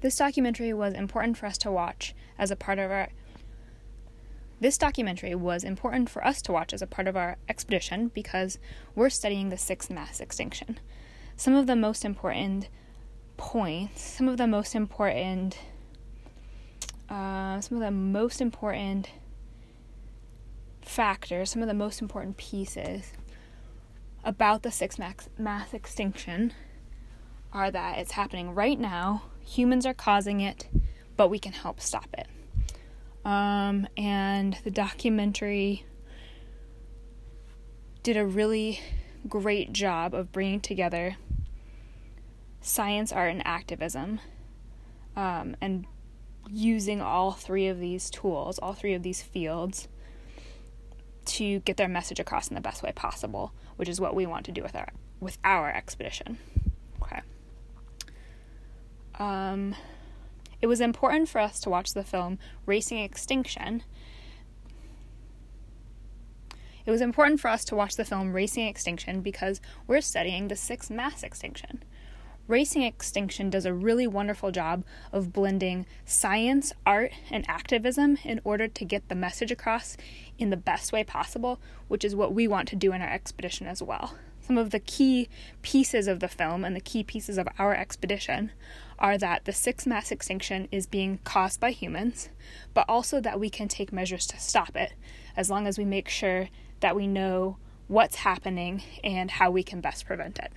This documentary was important for us to watch as a part of our this documentary was important for us to watch as a part of our expedition because we're studying the sixth mass extinction. Some of the most important points, some of the most important, uh, some of the most important factors, some of the most important pieces about the sixth mass, mass extinction are that it's happening right now, humans are causing it, but we can help stop it. Um, and the documentary did a really great job of bringing together science, art, and activism, um, and using all three of these tools, all three of these fields, to get their message across in the best way possible, which is what we want to do with our with our expedition. Um, it was important for us to watch the film Racing Extinction. It was important for us to watch the film Racing Extinction because we're studying the sixth mass extinction. Racing Extinction does a really wonderful job of blending science, art, and activism in order to get the message across in the best way possible, which is what we want to do in our expedition as well. Some of the key pieces of the film and the key pieces of our expedition are that the sixth mass extinction is being caused by humans, but also that we can take measures to stop it as long as we make sure that we know what's happening and how we can best prevent it.